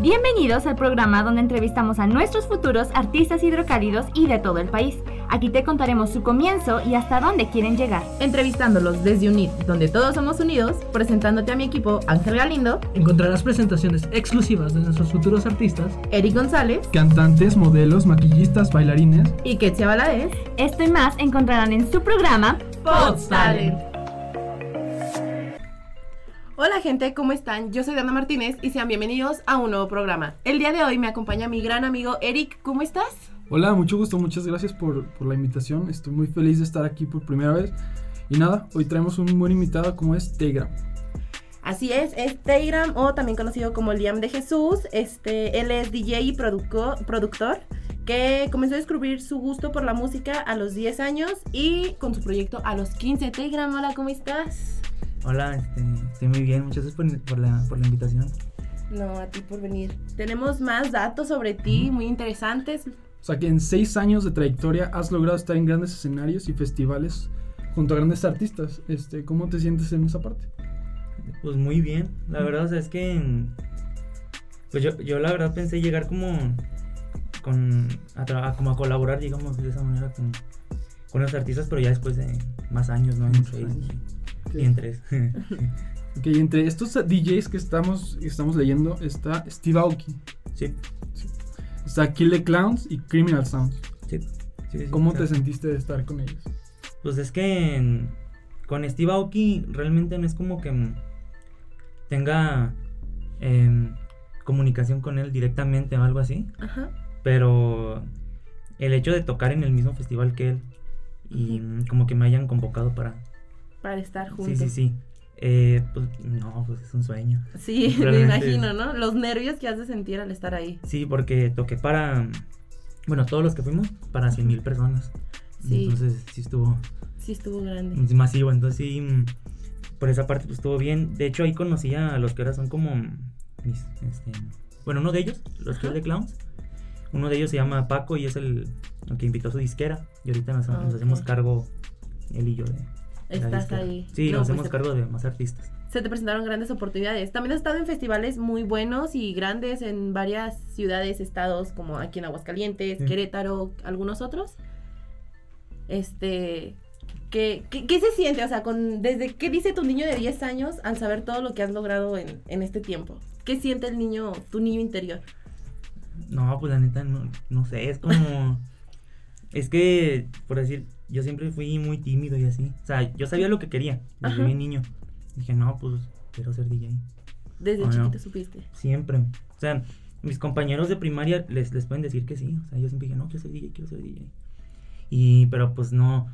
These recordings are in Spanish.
Bienvenidos al programa donde entrevistamos a nuestros futuros artistas hidrocálidos y de todo el país. Aquí te contaremos su comienzo y hasta dónde quieren llegar. Entrevistándolos desde UNIT, donde todos somos unidos, presentándote a mi equipo Ángel Galindo, Encontrarás presentaciones exclusivas de nuestros futuros artistas, Eric González Cantantes, modelos, maquillistas, bailarines. y Ketsia Valadez. Esto y más encontrarán en su programa Pods Talent. Hola gente, ¿cómo están? Yo soy Dana Martínez y sean bienvenidos a un nuevo programa. El día de hoy me acompaña mi gran amigo Eric, ¿cómo estás? Hola, mucho gusto, muchas gracias por, por la invitación. Estoy muy feliz de estar aquí por primera vez. Y nada, hoy traemos un buen invitado como es Tegra. Así es, es Teiram o también conocido como Liam de Jesús. Este, él es DJ y productor que comenzó a descubrir su gusto por la música a los 10 años y con su proyecto a los 15. Teiram, hola, ¿cómo estás? Hola, este, estoy muy bien, muchas gracias por, por la, por la invitación. No, a ti por venir. Tenemos más datos sobre ti, muy interesantes. O sea que en seis años de trayectoria has logrado estar en grandes escenarios y festivales junto a grandes artistas. Este, ¿Cómo te sientes en esa parte? Pues muy bien, la verdad, o sea, es que, pues yo, yo la verdad pensé llegar como, con, a, tra- a- como a colaborar, digamos, de esa manera con, con los artistas, pero ya después de más años, ¿no? En Muchos seis años. y, y en tres. Ok, entre estos DJs que estamos, estamos leyendo está Steve Aoki, sí, está Kille Clowns y Criminal Sounds. sí, sí, sí, ¿Cómo te sentiste de estar con ellos? Pues es que con Steve Aoki realmente no es como que tenga em, comunicación con él directamente o algo así. Ajá. Pero el hecho de tocar en el mismo festival que él y como que me hayan convocado para... Para estar juntos. Sí, sí, sí. Eh, pues no, pues es un sueño. Sí, me imagino, ¿no? Los nervios que has de sentir al estar ahí. Sí, porque toqué para... Bueno, todos los que fuimos, para 100 mil personas. Sí. Entonces sí estuvo Sí, estuvo grande. masivo. Entonces sí, mm, por esa parte pues estuvo bien. De hecho ahí conocí a los que ahora son como mis... Este, bueno, uno de ellos, los que de Clowns. Uno de ellos se llama Paco y es el, el que invitó a su disquera. Y ahorita nos, nos hacemos cargo, él y yo, de, Estás ahí. Sí, No, nos pues hacemos cargo de más artistas. Se te presentaron grandes oportunidades. También has estado en festivales muy buenos y grandes en varias ciudades, estados, como aquí en Aguascalientes, Sí. Querétaro, algunos otros. Este. ¿qué, qué, qué se siente? O sea, con, desde qué dice tu niño de 10 años al saber todo lo que has logrado en, en este tiempo? ¿Qué siente el niño, tu niño interior? No, pues la neta, no, no sé, es como... es que, por decir, yo siempre fui muy tímido y así. O sea, yo sabía lo que quería desde Ajá. bien niño. Dije, no, pues quiero ser DJ. Desde Oh, no. chiquito supiste. Siempre. O sea, mis compañeros de primaria les, les pueden decir que sí. O sea, yo siempre dije, no, quiero ser DJ, quiero ser DJ. Y, pero pues no,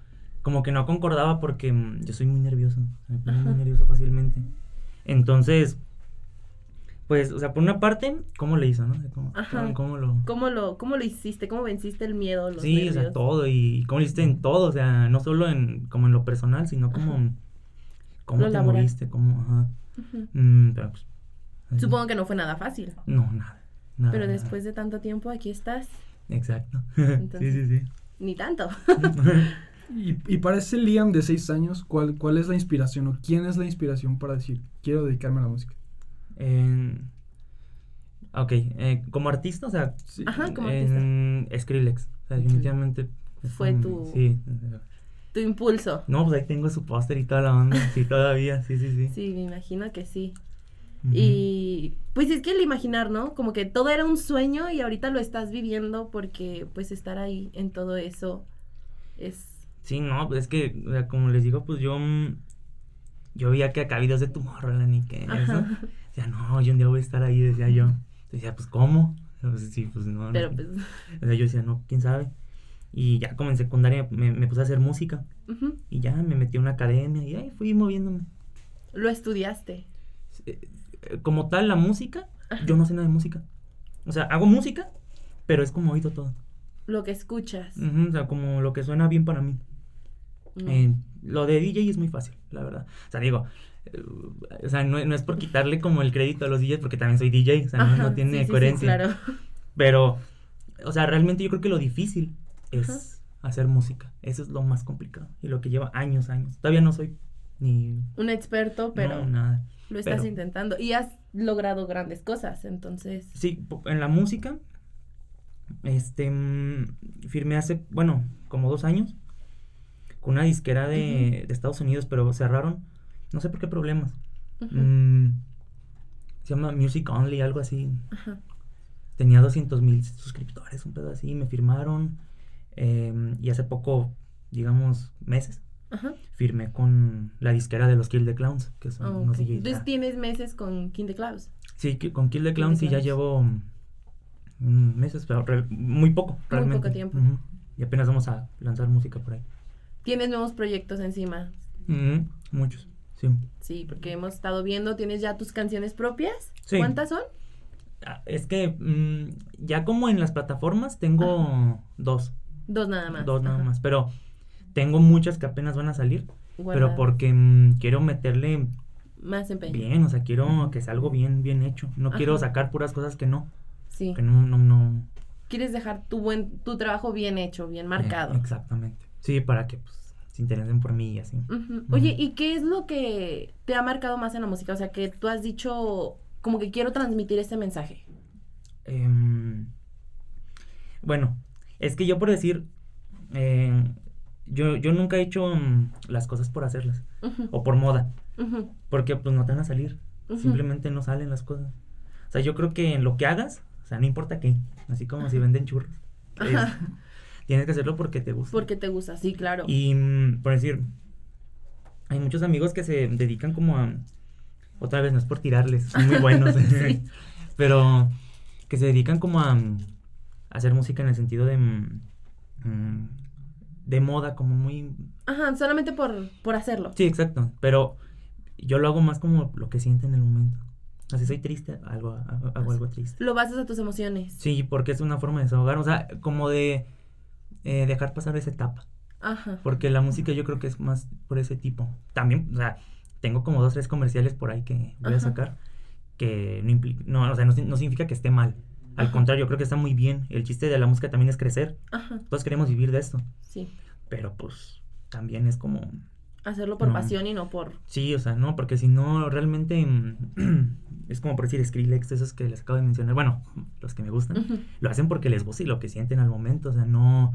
como que no concordaba porque mm, yo soy muy nervioso. Me pongo muy nervioso fácilmente. Entonces, pues, o sea, por una parte, ¿cómo le hizo, no? ¿Cómo, Ajá. cómo- lo...? ¿Cómo lo, ¿Cómo lo hiciste? ¿Cómo venciste el miedo? Los Sí, o sea, todo. Y cómo lo hiciste en todo. O sea, no solo en, como en lo personal, sino como... Ajá. Cómo Lo te laboral. moviste, cómo... Ajá. Mm, pero, pues. Supongo que no fue nada fácil. No, nada. nada, Pero nada. después de tanto tiempo aquí estás. Exacto. Entonces- sí, sí, sí. Ni tanto. Y, y para ese Liam de seis años, ¿cuál, ¿cuál es la inspiración o quién es la inspiración para decir, quiero dedicarme a la música? En- ok, eh, como artista, o sea, Sí. Ajá, como en Skrillex. O sea, definitivamente. Fue tu- Sí. Tu impulso. No, pues ahí tengo su póster y toda la onda. Sí, todavía. Sí, sí, sí. Sí, me imagino que sí. Y pues es que el imaginar, ¿no? Como que todo era un sueño y ahorita lo estás viviendo porque pues estar ahí en todo eso es... Sí, no, pues es que, o sea, como les digo, pues yo. mm, Yo veía que acá videos de Tomorrowland y que eso. Decía, no, yo un día voy a estar ahí, decía yo. Decía, pues, ¿cómo? Pues, sí, pues no. no. Pero pues... O sea, yo decía, no, quién sabe. Y ya como en secundaria me, me puse a hacer música. Y ya me metí a una academia y ahí fui moviéndome. Lo estudiaste. Eh, eh, Como tal, la música, yo no sé nada de música. O sea, hago música, pero es como oído todo. Lo que escuchas. O sea, como lo que suena bien para mí. Eh, lo de DJ es muy fácil, la verdad. O sea, digo, o sea, no, no es por quitarle como el crédito a los DJs, porque también soy DJ, o sea, no- Ajá, no, tiene sí, sí, sí, coherencia. claro. Pero, o sea, realmente yo creo que lo difícil es Ajá. hacer música. Eso es lo más complicado y lo que lleva años, años. Todavía no soy ni... Un experto, pero no, nada. lo estás pero- intentando. Y has logrado grandes cosas, entonces. Sí, en la música, este, mm, firmé hace, bueno, como dos años, con una disquera de, de Estados Unidos, pero cerraron, no sé por qué problemas. Mm, se llama Music Only, algo así. ajá. Tenía 200 mil suscriptores, un pedo así, me firmaron. em, y hace poco, digamos, meses, Ajá. firmé con la disquera de los Kill the Clowns, que son Ah, unos ok. DJs. Entonces tienes meses con King the Clouds. Sí, con Kill the the Clowns sí ya Clowns. llevo mm, meses, pero re- muy poco, realmente. poco tiempo. Y apenas vamos a lanzar música por ahí. Tienes nuevos proyectos encima. Muchos, sí. Sí, porque hemos estado viendo, tienes ya tus canciones propias. Sí. ¿Cuántas son? Ah, Es que mm, ya como en las plataformas tengo dos, Dos nada más. dos nada Ajá. más, pero tengo muchas que apenas van a salir, pero porque mm, quiero meterle Más empeño. bien, o sea, quiero que sea algo bien, bien hecho. No quiero sacar puras cosas que no, Sí. que no, no, no. Quieres dejar tu buen, tu trabajo bien hecho, bien marcado. Eh, exactamente. Sí, para que pues, se interesen por mí y así. Oye, ¿y qué es lo que te ha marcado más en la música? O sea, que tú has dicho como que quiero transmitir este mensaje. Em, bueno, es que yo por decir, eh, yo, yo nunca he hecho mm, las cosas por hacerlas o por moda, porque pues no te van a salir, simplemente no salen las cosas. O sea, yo creo que en lo que hagas, o sea, no importa qué, así como si venden churros, es- Ajá. Tienes que hacerlo porque te gusta. Porque te gusta, sí, claro. Y mm, por decir, hay muchos amigos que se dedican como a. Otra vez, no es por tirarles, son muy buenos. Sí. Pero que se dedican como a, a hacer música en el sentido de. mm, mm, de moda, como muy. Ajá, solamente por, por hacerlo. Sí, exacto. Pero yo lo hago más como lo que siento en el momento. O sea, si soy triste, algo, hago, hago algo triste. Lo basas a tus emociones. Sí, porque es una forma de desahogar. O sea, como de eh, dejar pasar esa etapa. Ajá. Porque la música yo creo que es más por ese tipo. También, o sea, tengo como dos, tres comerciales por ahí que voy a Ajá. sacar. Que no implica, no, o sea, no, no significa que esté mal. Al Ajá. contrario, yo creo que está muy bien. El chiste de la música también es crecer. Ajá, Todos queremos vivir de esto. sí. Pero pues también es como... Hacerlo por No. pasión y no por... Sí, o sea, no, porque si no, realmente mm, es como por decir Skrillex, esos que les acabo de mencionar. Bueno, los que me gustan. Ujú. Lo hacen porque les gusta y lo que sienten al momento. O sea, no,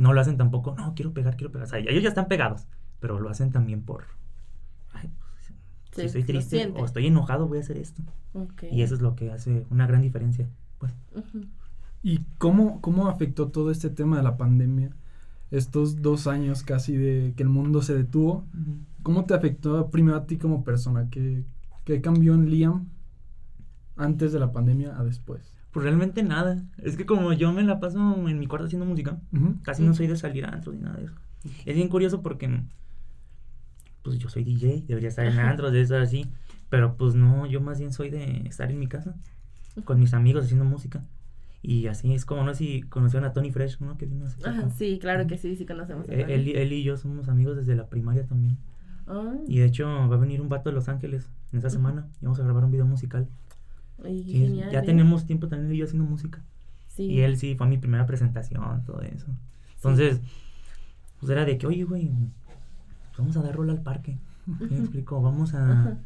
no lo hacen tampoco, no, quiero pegar, quiero pegar. O sea, ellos ya están pegados, pero lo hacen también por... ay, pues, Sí, si estoy triste o estoy enojado, voy a hacer esto. Y eso es lo que hace una gran diferencia. Pues. ¿Y cómo, cómo afectó todo este tema de la pandemia? Estos dos años casi de que el mundo se detuvo. ¿Cómo te afectó primero a ti como persona? ¿Qué, qué cambió en Liam antes de la pandemia a después? Pues realmente nada. Es que como yo me la paso en mi cuarto haciendo música, Ujú. casi no soy de salir a antros ni nada de eso. Es bien curioso porque, pues yo soy DJ, debería estar en antros, de eso así. Pero pues no, yo más bien soy de estar en mi casa con mis amigos haciendo música. Y así es como, no sé si conocieron a Tony Fresh, ¿no? Que vino Ajá, sí, claro que sí, sí conocemos. a Eh, Tony. Él, y- él y yo somos amigos desde la primaria también. Ah, Y de hecho va a venir un vato de Los Ángeles en esta semana y vamos a grabar un video musical. Sí, genial, ya ¿eh? tenemos tiempo también yo haciendo música. Sí. Y él sí fue mi primera presentación, todo eso. Entonces, pues era de que, oye, güey, vamos a dar rola al parque. ¿Sí me explico? Vamos a,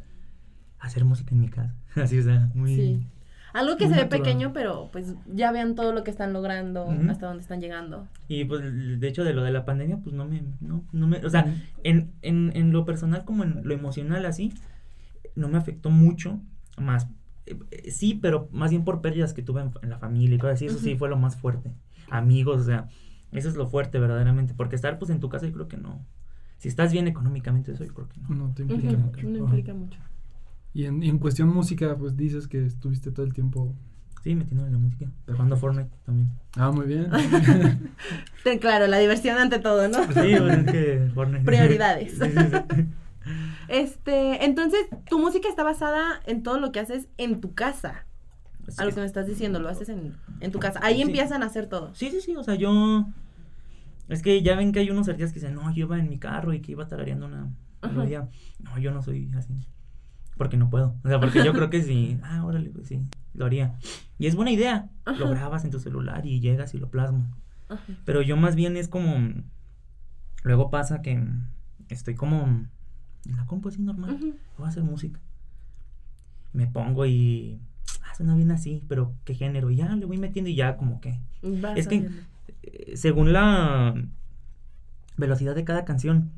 hacer música en mi casa. Así, o sea, muy... Sí. Algo que Muy se ve pequeño, pero pues ya vean todo lo que están logrando, hasta dónde están llegando. Y pues, de hecho, de lo de la pandemia, pues no me... No, no me o sea, en, en, en lo personal como en lo emocional, así, no me afectó mucho. Más, eh, sí, pero más bien por pérdidas que tuve en, en la familia y cosas así. Eso sí fue lo más fuerte. Amigos, o sea, eso es lo fuerte verdaderamente. Porque estar pues en tu casa yo creo que no. Si estás bien económicamente, eso yo creo que no. No te implica mucho. No implica mucho. Y en, y en cuestión música, pues dices que estuviste todo el tiempo. Sí, metiendo en la música. Jugando Fortnite también. Ah, muy bien. Ten- Claro, la diversión ante todo, ¿no? Sí, pues es que Fortnite. Prioridades. Sí, sí, sí. Este, entonces, tu música está basada en todo lo que haces en tu casa. A lo que me estás diciendo, lo haces en, en tu casa. Ahí Sí. empiezan a hacer todo. Sí, sí, sí, o sea, yo... Es que ya ven que hay unos artistas que dicen, no, yo iba en mi carro y que iba tarareando una melodía. No, yo no soy así. Porque no puedo. O sea, porque yo creo que sí, ah, órale, pues sí, lo haría. Y es buena idea. Lo grabas en tu celular y llegas y lo plasmas. Pero yo más bien es como... Luego pasa que estoy como en la compu así normal, Ujú. voy a hacer música. Me pongo y ah, suena bien así, pero qué género, y ya le voy metiendo y ya como que Vas Es que- eh, según la velocidad de cada canción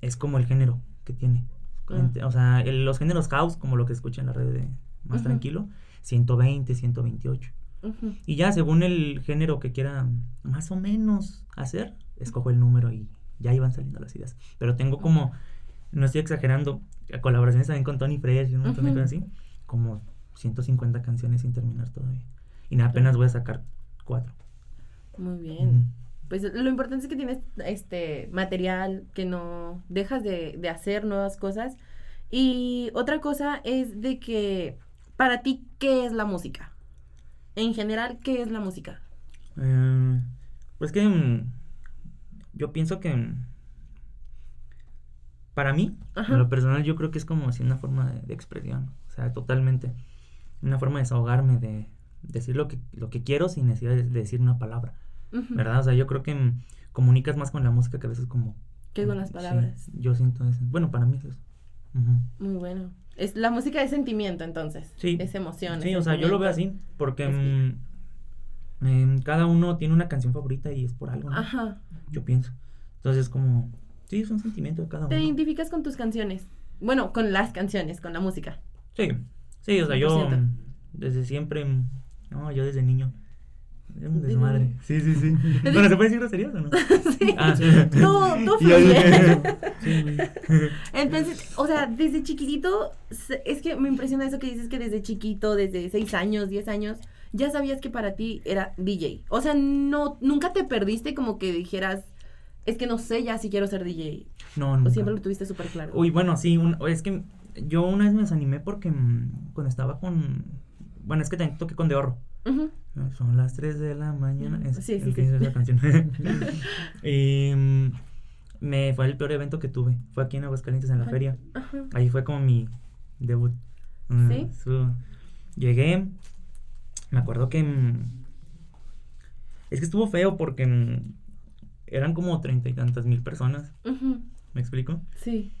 es como el género que tiene. Ah. O sea, el- los géneros house, como lo que escucha en la red de más tranquilo, 120, 128. Ujú. Y ya según el género que quiera más o menos hacer, escojo el número y ya iban saliendo las ideas. Pero tengo como, no estoy exagerando, colaboraciones también con Tony Fresh y un montón de cosas así, como 150 canciones sin terminar todavía. Y nada, apenas voy a sacar cuatro. Muy bien. Pues lo importante es que tienes este material, que no dejas de, de hacer nuevas cosas. Y otra cosa es de que para ti, ¿qué es la música? En general, ¿qué es la música? Eh, pues que mm, yo pienso que mm, para mí, Ajá. en lo personal, yo creo que es como así una forma de, de expresión. O sea, totalmente. Una forma de desahogarme, de decir lo que, lo que quiero sin necesidad de, de decir una palabra. Ujú. ¿Verdad? O sea, yo creo que mm, comunicas más con la música que a veces como... ¿Qué con las Sí, palabras? yo siento eso. Bueno, para mí es eso. Muy bueno. Es, la música es sentimiento, entonces. Sí. Es emoción. Sí, es o sea, yo lo veo así, porque Es mm, em, cada uno tiene una canción favorita y es por algo, ¿no? Ajá. yo pienso. Entonces, como, sí, es un sentimiento de cada Te uno. identificas con tus canciones. Bueno, con las canciones, con la música. Sí, sí, o sea, yo 100%. desde siempre, no, yo desde niño, era un Desde desmadre. Sí, sí, sí. bueno, ¿se puede decir groserías o no? sí. Ah, Tú, tú Y yo fluye. Entonces, o sea, desde chiquitito, es que me impresiona eso que dices que desde chiquito, desde 6 años, 10 años, ya sabías que para ti era DJ. O sea, no, nunca te perdiste como que dijeras, es que no sé ya si quiero ser DJ. no, O nunca. siempre lo tuviste súper claro. Uy, bueno, sí, un- es que yo una vez me desanimé porque mm, cuando estaba con, bueno, es que también toqué con De. Ujú. Son las 3 de la mañana. Es Sí, el sí, que sí. dice esa canción. y mm, me fue el peor evento que tuve. Fue aquí en Aguascalientes en la feria. Ajá. Ahí fue como mi debut. Mm, ¿Sí? su- llegué. Me acuerdo que. mm, es que estuvo feo porque mm, eran como treinta y tantas mil personas. ¿Me explico? Sí.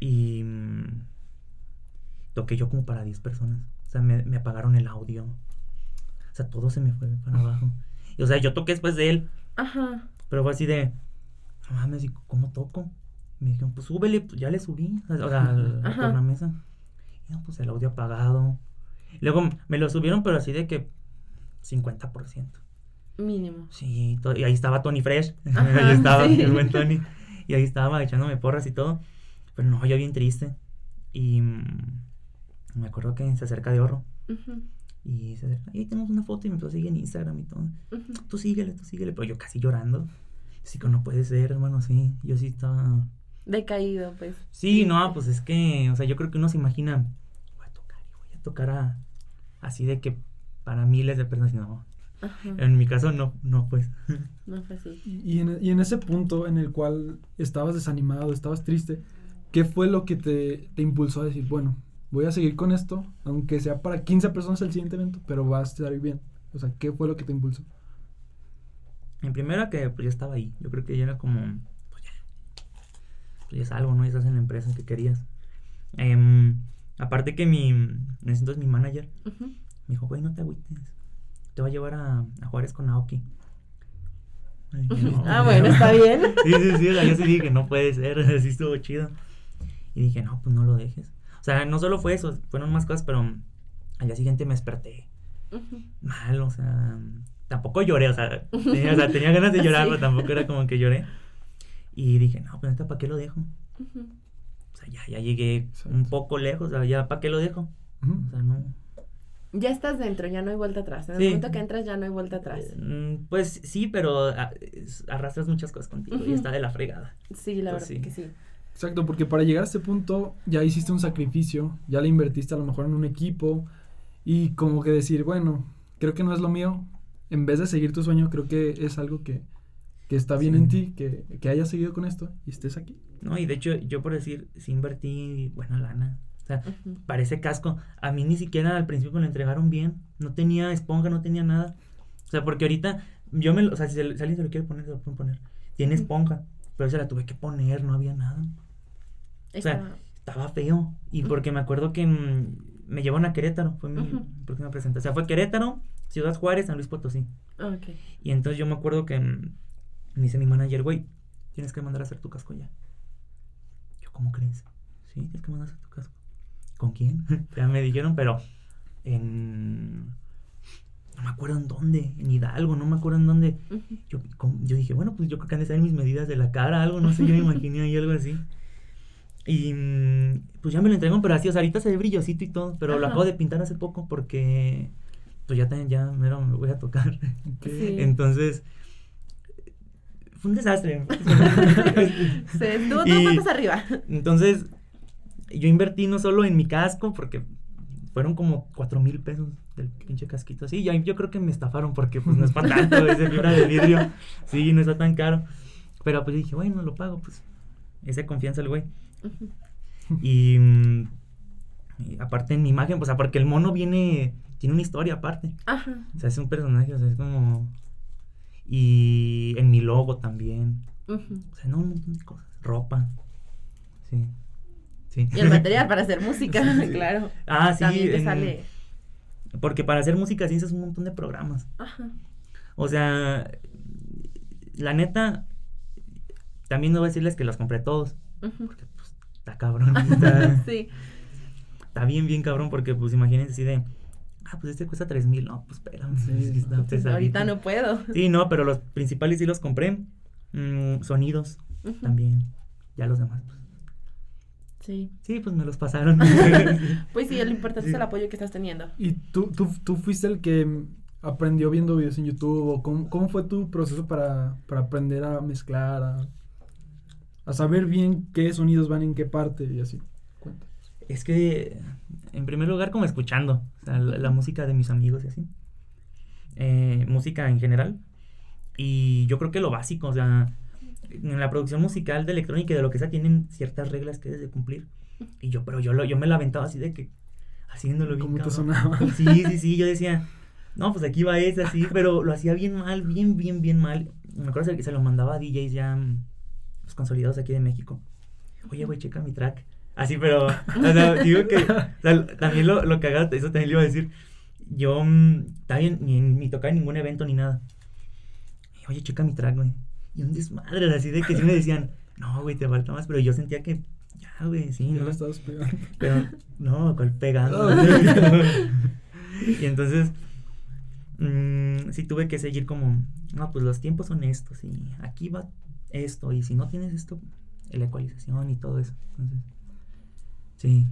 Y. mm, toqué yo como para 10 personas. O sea, me, me apagaron el audio. O sea, todo se me fue para abajo. Y, o sea, yo toqué después de él. Ajá. Pero fue así de. No mames, ¿y ¿cómo toco? Y me dijeron, pues súbele, pues ya le subí. O sea, por la mesa. Y no, pues el audio apagado. Luego me lo subieron, pero así de que 50%. Mínimo. Sí, y ahí estaba Tony Fresh. Ajá, ahí estaba sí. el buen Tony. Y ahí estaba echándome porras y todo. Pero no, yo bien triste. Y mm, me acuerdo que se acerca de Horro. Ujú. Y se acerca. Y tenemos una foto y me empezó a seguir en Instagram y todo. Ujú. Tú síguele, tú síguele. Pero yo casi llorando. Así que no puede ser, hermano, sí. Yo sí estaba. Decaído, pues. Sí, no, pues es que, o sea, yo creo que uno se imagina, voy a tocar y voy a tocar a, así de que para miles de personas. No, Ajá. en mi caso no, no, pues. No fue así. Y, y en, y en ese punto en el cual estabas desanimado, estabas triste, ¿qué fue lo que te, te impulsó a decir, bueno, voy a seguir con esto, aunque sea para 15 personas el siguiente evento, pero va a estar bien? O sea, ¿qué fue lo que te impulsó? En primera que pues ya estaba ahí. Yo creo que ya era como, pues ya, pues ya es algo, ¿no? Ya estás en la empresa que querías. Em, aparte que mi, en ese entonces mi manager Ujú. me dijo, güey, no te agüites. Te va a llevar a, a Juárez con Aoki. Y dije, "No". Ah, bueno, está bien. Sí, sí, sí, o sea, yo sí dije, no puede ser, así estuvo chido. Y dije, no, pues no lo dejes. O sea, no solo fue eso, fueron más cosas, pero al día siguiente me desperté mal, o sea, tampoco lloré, o sea, tenía, o sea, tenía ganas de llorar, Sí. pero tampoco era como que lloré. Y dije, no, pues neta, ¿para qué lo dejo? O sea, ya, ya llegué un poco lejos, o sea, ya, ¿para qué lo dejo? O sea, no. Ya estás dentro, ya no hay vuelta atrás. En el Sí. momento que entras ya no hay vuelta atrás. Mm, Pues sí, pero ah, arrastras muchas cosas contigo y Ujú. está de la fregada. Sí, la Pues verdad sí. que sí. Exacto, porque para llegar a este punto ya hiciste un sacrificio, ya le invertiste a lo mejor en un equipo y como que decir, bueno, creo que no es lo mío, en vez de seguir tu sueño, creo que es algo que, que está bien Sí. en ti, que, que hayas seguido con esto y estés aquí. No, y de hecho, yo por decir, sí invertí buena lana. O sea, parece casco. A mí ni siquiera al principio me lo entregaron bien. No tenía esponja, no tenía nada. O sea, porque ahorita, yo me lo, o sea, si, se- si alguien se lo quiere poner, se lo pueden poner. Tiene esponja, pero se la tuve que poner, no había nada. O sea, estaba feo. Y porque me acuerdo que mm, me llevaron a Querétaro, fue mi Ujú. próxima presentación. O sea, fue Querétaro, Ciudad Juárez, San Luis Potosí. Ok. Y entonces yo me acuerdo que mm, me dice mi manager, güey, tienes que mandar a hacer tu casco ya. Yo, ¿cómo crees? Sí, tienes que mandar a hacer tu casco. ¿Con quién? ya me dijeron, pero en... No me acuerdo en dónde, en Hidalgo, no me acuerdo en dónde. Yo, dije, bueno, pues yo creo que han de ser mis medidas de la cara, algo, no sé, yo me imaginé ahí algo así. Y mm, pues ya me lo entregaron, pero así, o sea, ahorita se ve brillosito y todo, pero lo Ajá. acabo de pintar hace poco porque pues ya, también ya mero me voy a tocar. Sí. Entonces, fue un desastre. Se estuvo Y- dos patas arriba. Entonces, yo invertí no solo en mi casco, porque fueron como cuatro mil pesos del pinche casquito. Sí, yo, yo creo que me estafaron porque pues no es para tanto, es de fibra de vidrio. Sí, no está tan caro. Pero pues dije, bueno, lo pago, pues. Esa confianza el güey. Y, mm, y aparte en mi imagen, pues aparte el mono viene, tiene una historia aparte. Ajá. O sea, es un personaje, o sea, es como... Y en mi logo también. Ujú. O sea, no, un montón de cosas. Ropa. Sí. Sí. Y el material para hacer música, claro. Ah, sí. También te en- sale. Porque para hacer música sí es un montón de programas. Ajá. O sea, la neta, también no voy a decirles que los compré todos. Porque pues está cabrón. Está, Sí. está bien, bien cabrón. Porque pues imagínense así de, ah, pues este cuesta tres mil. No, pues espérame. Sí, es que está Pues pesadito. ahorita no puedo. Sí, no, pero los principales sí los compré. Mm, sonidos también. Ya los demás, pues. Sí. Sí, pues me los pasaron. Pues sí, lo importante Sí. es el apoyo que estás teniendo. ¿Y tú, tú, tú fuiste el que aprendió viendo videos en YouTube? ¿O cómo, cómo fue tu proceso para, para aprender a mezclar, a, a saber bien qué sonidos van en qué parte y así? Cuenta. es que, en primer lugar, como escuchando. O sea, la, la música de mis amigos y así. Eh, música en general. Y yo creo que lo básico, o sea, en la producción musical de electrónica y de lo que sea, tienen ciertas reglas que debes de cumplir. Y yo, pero yo, lo, yo me la aventaba así de que, haciéndolo bien. ¿Cómo te sonaba? Sí, sí, sí, yo decía, no, pues aquí va ese, así, pero lo hacía bien mal, bien, bien, bien mal. Me acuerdo que se lo mandaba a DJs ya pues, consolidados aquí de México. Oye, güey, checa mi track. Así, pero, o sea, digo que, o sea, también lo, lo cagado, eso también le iba a decir. Yo, mm, estaba bien, ni, ni tocaba en ningún evento ni nada. Oye, checa mi track, güey. Y un desmadre, así de que sí me decían, no, güey, te falta más, pero yo sentía que, ya, güey, sí, Ya ¿no? lo estabas pegando. Pero, no, ¿cuál pegando? y entonces, mm, sí tuve que seguir como, no, pues los tiempos son estos, y aquí va esto, y si no tienes esto, la ecualización y todo eso. Entonces, sí.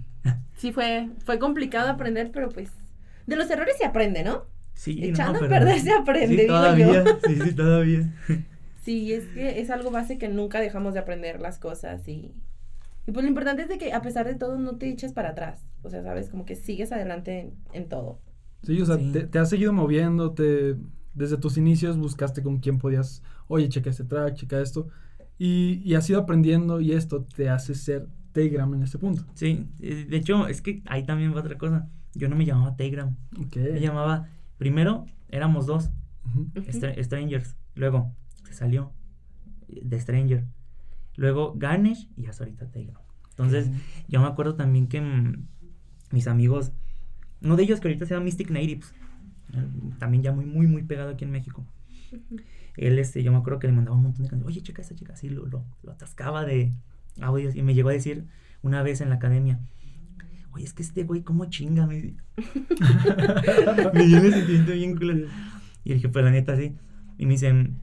Sí, fue, fue complicado aprender, pero pues de los errores se aprende, ¿no? Sí, Echando a pero- perder se aprende, sí, digo todavía, yo. Sí, sí, todavía. Sí, es que es algo base que nunca dejamos de aprender las cosas y, y pues lo importante es de que a pesar de todo no te eches para atrás. O sea, sabes, como que sigues adelante en, en todo. Sí, o sea, Sí. Te, te has seguido moviendo, te, desde tus inicios buscaste con quién podías, oye, checa este track, checa esto, y, y has ido aprendiendo y esto te hace ser Telegram en este punto. Sí, eh, de hecho, es que ahí también va otra cosa. Yo no me llamaba Telegram, Ok. me llamaba, primero éramos dos, Ujú. Ujú. Stra- Strangers. Luego se salió de Stranger. Luego Ganesh y hasta ahorita Telegram. Entonces, yo me acuerdo también que mm, mis amigos, uno de ellos que ahorita se llama Mystic Natives, eh, también ya muy, muy, muy pegado aquí en México. Él, este, yo me acuerdo que le mandaba un montón de canciones. Oye, checa esta chica, así lo, lo, lo atascaba de audios. Y me llegó a decir una vez en la academia, oye, es que este güey, ¿cómo chinga? Me, me dio sentimiento bien culero. Y dije, pues la neta, sí. Y me dicen,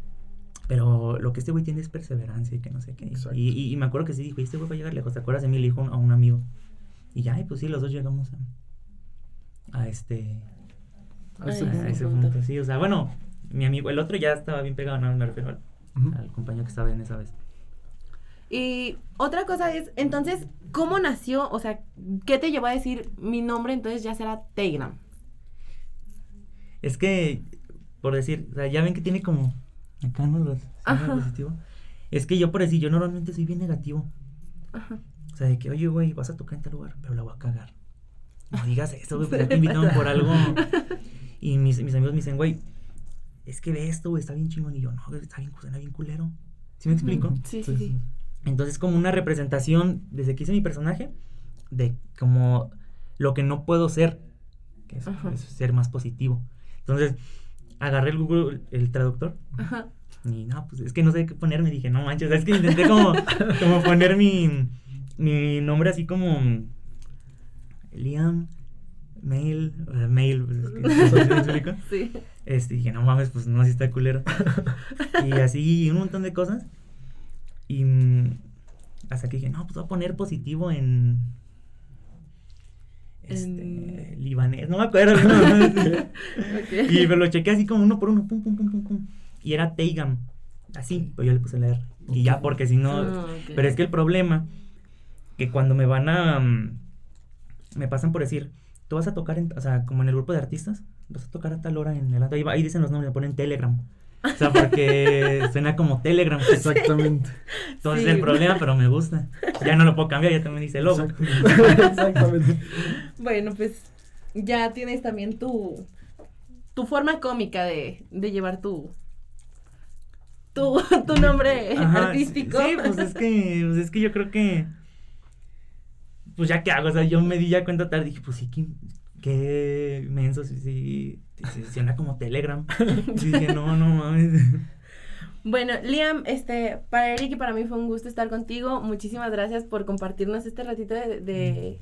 pero lo que este güey tiene es perseverancia y que no sé qué. Y, y, y me acuerdo que sí dijo, "Y este güey va a llegar lejos. ¿Te acuerdas de mí? Le dijo a un amigo. Y ya, y pues sí, los dos llegamos a, a este. A ese a punto. ese punto. punto, sí. O sea, bueno, mi amigo, el otro ya estaba bien pegado, no me refiero al, al compañero que estaba en esa vez. Y otra cosa es, entonces, ¿cómo nació? O sea, ¿qué te llevó a decir mi nombre entonces ya será Telegram? Es que, por decir, o sea, ya ven que tiene como acá, ¿no? Los positivos. Es que yo, por decir, yo normalmente soy bien negativo. Ajá. O sea, de que, oye, güey, vas a tocar en tal lugar, pero la voy a cagar. No digas eso, güey, pues ya te invitaron por algo. Y mis, mis amigos me dicen, güey, es que ve esto, güey, está bien chingón. Y yo, no, está bien, suena bien culero. ¿Sí me explico? Sí, sí, sí. Entonces como una representación, desde que hice mi personaje, de como lo que no puedo ser, que es ser más positivo. Entonces agarré el Google, el traductor, Ajá. y no, pues es que no sé qué ponerme. Dije, no manches, es que intenté como, como poner mi, mi nombre así como Liam, Mail, sea, Mail, pues, es que- ¿sí me explico? Sí. Este, dije, no mames, pues no, así está culero. y así un montón de cosas. Y mm, hasta que dije, no, pues voy a poner positivo en. Este, En- libanés, no me acuerdo. no, y me lo chequé así como uno por uno, pum, pum, pum, pum, pum. Y era Teigam. Así, pues yo le puse la R. Y ya, porque si no. Ah. Pero es que el problema, que cuando me van a. mm, me pasan por decir, tú vas a tocar, en, o sea, como en el grupo de artistas, vas a tocar a tal hora en el Ahí, va- ahí dicen los nombres, me ponen Telegram. O sea, porque suena como Telegram. Exactamente. Entonces Sí. el problema, pero me gusta. Ya no lo puedo cambiar, ya también dice logo. Exactamente. Exactamente. Bueno, pues ya tienes también tu, tu forma cómica de, de llevar tu, tu, tu nombre Ajá, artístico. Sí, pues es que, pues es que yo creo que. Pues ya que hago, o sea, yo me di ya cuenta tarde, dije, pues sí, qué, qué menso, sí, sí, suena como Telegram. Y dije, no, no mames. Bueno, Liam, este, para Eric y para mí fue un gusto estar contigo. Muchísimas gracias por compartirnos este ratito de, de-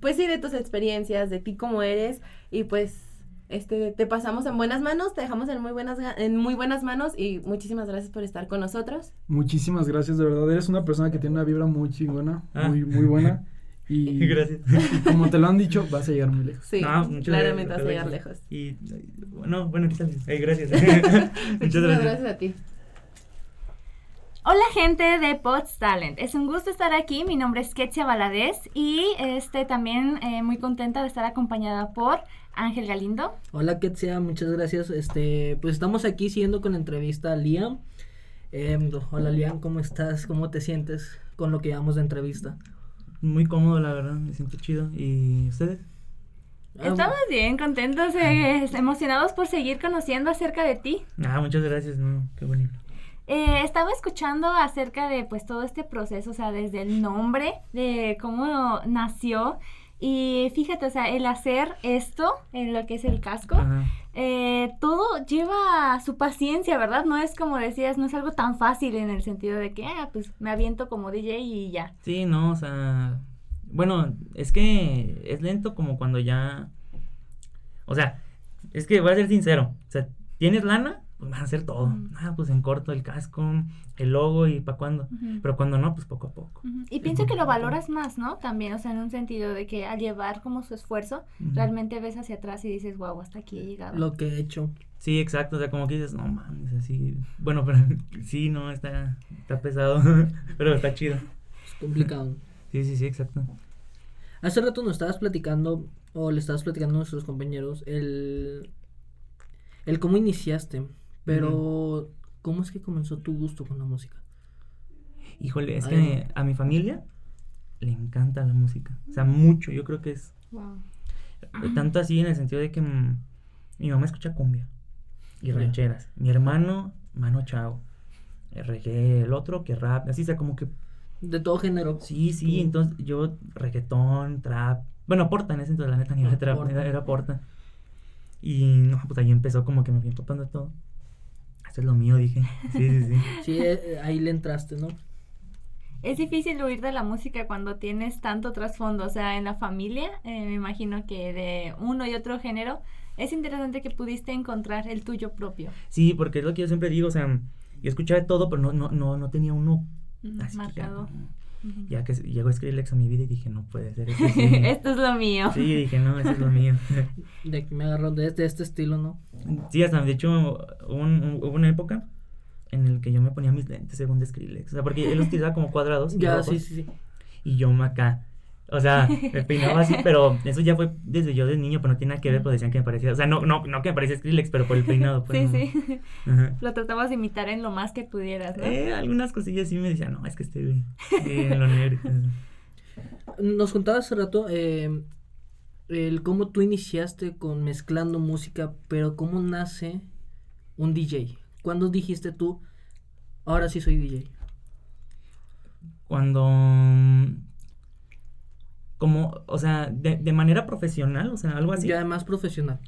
pues sí, de tus experiencias, de ti como eres y pues este te pasamos en buenas manos, te dejamos en muy buenas en muy buenas manos y muchísimas gracias por estar con nosotros. Muchísimas gracias, de verdad. Eres una persona que tiene una vibra muy chingona, Ah. muy, muy buena. Y, Gracias. y como te lo han dicho, vas a llegar muy lejos. Sí, No, muchas claramente vas a llegar lejos. Y, bueno, bueno, aquí sales. Ay, gracias. Muchas gracias. gracias a ti. Hola gente de Pots Talent, es un gusto estar aquí, mi nombre es Ketsia Valadez y este también eh, muy contenta de estar acompañada por Ángel Galindo. Hola Ketsia, muchas gracias. Este, pues estamos aquí siguiendo con la entrevista a Liam. Em, hola Liam, ¿cómo estás? ¿Cómo te sientes con lo que llevamos de entrevista? Muy cómodo, la verdad, me siento chido. ¿Y ustedes? Ah, Estamos bien contentos, eh, emocionados por seguir conociendo acerca de ti. Ah, muchas gracias, no, qué bonito. Eh, estaba escuchando acerca de pues todo este proceso, o sea, desde el nombre, de cómo nació y fíjate, o sea, el hacer esto, en lo que es el casco, eh, todo lleva su paciencia, ¿verdad? No es como decías, no es algo tan fácil en el sentido de que, ah, pues me aviento como DJ y ya. Sí, no, o sea, bueno, es que es lento como cuando ya, o sea, es que voy a ser sincero, o sea, tienes lana, pues vas a hacer todo, ah, pues en corto el casco, el logo y para cuándo, pero cuando no, pues poco a poco. Y pienso que lo valoras más, ¿no? También, o sea, en un sentido de que al llevar como su esfuerzo, realmente ves hacia atrás y dices, wow, hasta aquí he llegado. Lo que he hecho. Sí, exacto, o sea, como que dices, no mames, así, bueno, pero sí, no, está, está pesado, pero está chido. Es complicado. Sí, sí, sí, exacto. Hace rato nos estabas platicando, o le estabas platicando a nuestros compañeros, el, el cómo iniciaste, pero ¿cómo es que comenzó tu gusto con la música? Híjole, es Ay. que a mi familia le encanta la música, o sea, mucho, yo creo que es Wow. Tanto así en el sentido de que mm, mi mamá escucha cumbia y rancheras. Mi hermano, mano chao. El reggae, el otro que rap. Así, o sea, como que. De todo género. Sí, sí, Tú- entonces yo reggaetón, trap. Bueno, porta en ese entonces, la neta, ni era trap, era, porta. Y no, pues ahí empezó como que me fui empapando de todo. Esto es lo mío, dije. Sí, sí, sí. Sí, eh, ahí le entraste, ¿no? Es difícil huir de la música cuando tienes tanto trasfondo, o sea, en la familia, eh, me imagino que de uno y otro género, es interesante que pudiste encontrar el tuyo propio, Sí, porque es lo que yo siempre digo, o sea, yo escuchaba todo, pero no, no, no, no tenía uno mm, que ya, que llegó Skrillex a mi vida y dije, no puede ser eso. sí. Esto es lo mío. Sí, dije, no, eso es lo mío. De aquí me agarró de este, este estilo, ¿no? Sí, hasta de hecho hubo, un- un- hubo una época en el que yo me ponía mis lentes según de Skrillex. O sea, porque él los tiraba como cuadrados. y Ya, rojos, sí, sí, sí. Y yo me acá. O sea, me peinaba así, pero eso ya fue desde yo de niño, pero no tiene nada que ver, pues decían que me parecía. O sea, no, no, no que me parecía Skrillex, pero por el peinado. Pues, Sí, no. sí. Ajá. Lo tratabas de imitar en lo más que pudieras, ¿no? Eh, algunas cosillas sí me decían, no, es que güey. eh, en lo negro. Nos contabas hace rato eh, el cómo tú iniciaste con mezclando música, pero cómo nace un DJ. ¿Cuándo dijiste tú, ahora sí soy DJ? cuando como, o sea, de, de manera profesional, o sea, algo así, Ya más profesional.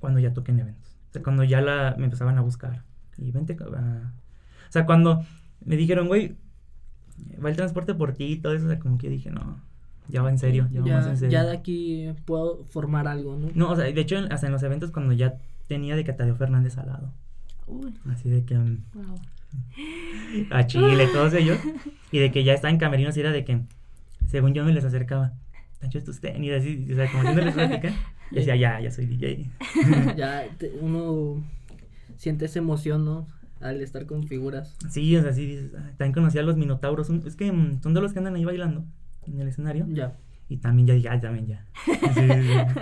cuando ya toqué en eventos. O sea, cuando ya la, me empezaban a buscar. Y vente, a- o sea, cuando me dijeron, güey, va el transporte por ti y todo eso, o sea, como que dije, no, ya va en serio, ya, va más Ya, en serio. ya de aquí puedo formar algo, ¿no? No, o sea, de hecho, en- hasta en los eventos cuando ya tenía de que a Tadeo Fernández al lado. Uy, Así de que wow. a Chile, todos ellos. Y de que ya estaba en camerinos y era de que, según yo me les acercaba, Pancho, tus tenis, así, o sea, como haciéndoles plática. Y decía, ya, ya soy DJ. ya te- uno siente esa emoción, ¿no? Al estar con figuras. Sí, o sea, sí dices, "Ah, también conocía a los minotauros. son- es que mm, son de los que andan ahí bailando en el escenario. Ya. Y también ya dije, ah, también ya. Sí, sí, sí.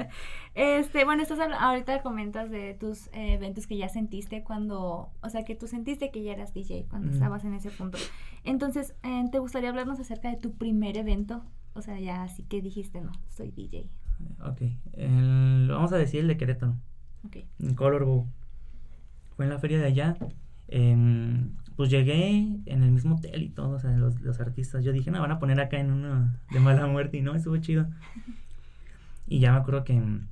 Este, bueno, estás ahorita comentas de tus eh, eventos que ya sentiste cuando, o sea, que tú sentiste que ya eras DJ cuando Mm. estabas en ese punto. Entonces, eh, ¿te gustaría hablarnos acerca de tu primer evento? O sea, ya así que dijiste, no, soy DJ. Ok, el- vamos a decir el de Querétaro. Ok. en Color Bow. Fue en la feria de allá. em, pues llegué en el mismo hotel y todo, o sea, los, los artistas. Yo dije, no, van a poner acá en una de mala muerte y no, estuvo chido. Y ya me acuerdo que em,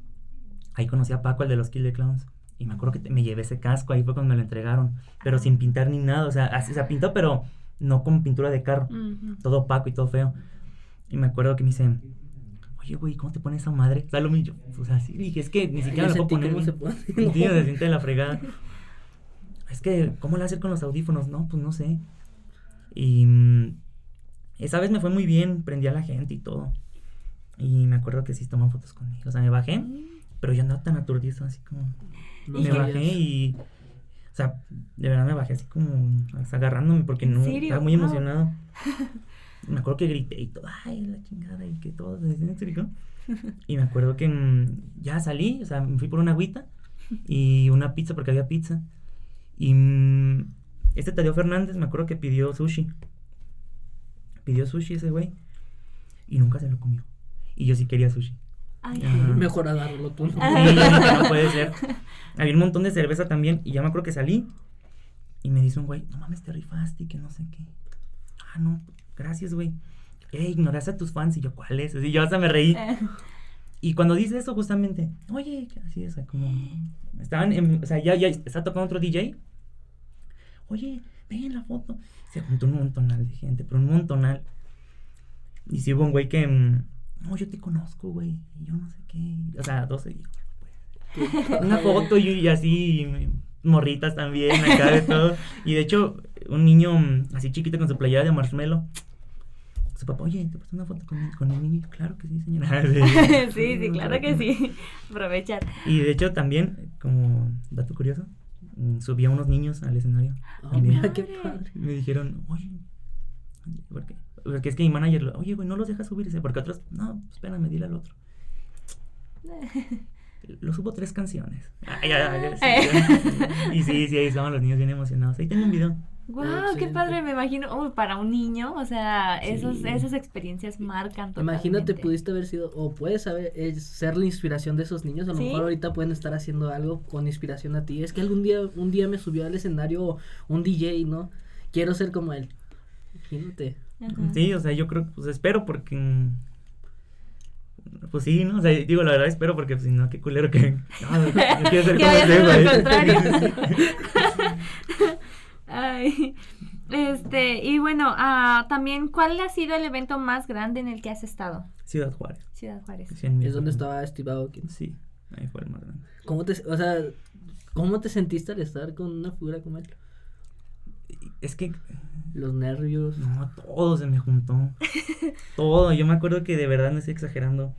ahí conocí a Paco, el de los Kill the Clowns. Y me acuerdo que te- me llevé ese casco, ahí fue cuando me lo entregaron. Pero sin pintar ni nada, o sea, así se pintó, pero no con pintura de carro. Todo opaco y todo feo. Y me acuerdo que me dice, oye, güey, ¿cómo te pones esa madre? Mismo. O sea, sí, dije, es que ni siquiera me puedo poner. cómo bien". se pone. Sí, se siente de la fregada. Es que, ¿cómo le hacer con los audífonos? No, pues no sé. Y mm, esa vez me fue muy bien, prendí a la gente y todo. Y me acuerdo que sí toman fotos conmigo. O sea, me bajé, pero yo andaba tan aturdido, así como. No me bajé y. O sea, de verdad me bajé así como agarrándome porque ¿En no. Estaba muy emocionado. Me acuerdo que grité y todo, ay, la chingada, y que todo. Y me acuerdo que mm, ya salí, o sea, me fui por una agüita y una pizza porque había pizza. Y mm, este Tadeo Fernández, me acuerdo que pidió sushi. Pidió sushi ese güey y nunca se lo comió. Y yo sí quería sushi. Ay. Mejor tú. ¿no? Ah. Sí, no puede ser. Había un montón de cerveza también. Y ya me acuerdo que salí. Y me dice un güey, no mames, te rifaste y que no sé qué. Ah, no, gracias, güey. Eh, ignoraste a tus fans. Y yo, ¿cuáles? Y yo hasta me reí. Y cuando dice eso, justamente, oye, así, o sea, como. Estaban, en- o sea, ya, ya está tocando otro DJ. Oye, ven la foto. Se juntó un montonal de gente, pero un montonal. Y sí hubo un güey que. mm, No, yo te conozco, güey. Y yo no sé qué. O sea, 12. y pues, Una foto y, y así. y morritas también, acá de todo. Y de hecho, un niño mm, así chiquito con su playera de marshmallow. Su papá, oye, ¿te pasó una foto con, con el niño? Claro que sí, señora. sí, sí, claro que sí. Aprovechar. Y de hecho también, como dato curioso, mm, subí a unos niños al escenario. También. mira qué padre. Me dijeron, oye, ¿por qué? Porque es que mi manager, oye, güey, no los dejas subirse, porque otros, no, pues, espérame, dile al otro. Lo subo tres canciones. Ay, ay, ay, sí, y sí, sí, ahí estaban los niños bien emocionados. Ahí tengo un video. Wow, qué padre, me imagino, uy, para un niño, o sea, esos, Sí. esas experiencias marcan totalmente. Imagínate, pudiste haber sido, o puedes saber, eh, ser la inspiración de esos niños. A lo Sí. mejor ahorita pueden estar haciendo algo con inspiración a ti. Es que algún día, un día me subió al escenario un DJ, ¿no? Quiero ser como él. Imagínate. Ajá. Sí, o sea, yo creo, pues espero porque... mm, Pues sí, ¿no? O sea, digo, la verdad espero porque pues, si no, qué culero que... No, yo quiero ser como ese, güey. Ay, este, y bueno, ah, también, ¿cuál ha sido el evento más grande en el que has estado? Ciudad Juárez. Ciudad Juárez. 100 mil Es donde estaba Steve Aoki. Sí, ahí fue el más grande. ¿Cómo te, o sea, cómo te sentiste al estar con una figura como él? Es que, Los nervios. no, todo se me juntó. todo. Yo me acuerdo que de verdad no estoy exagerando.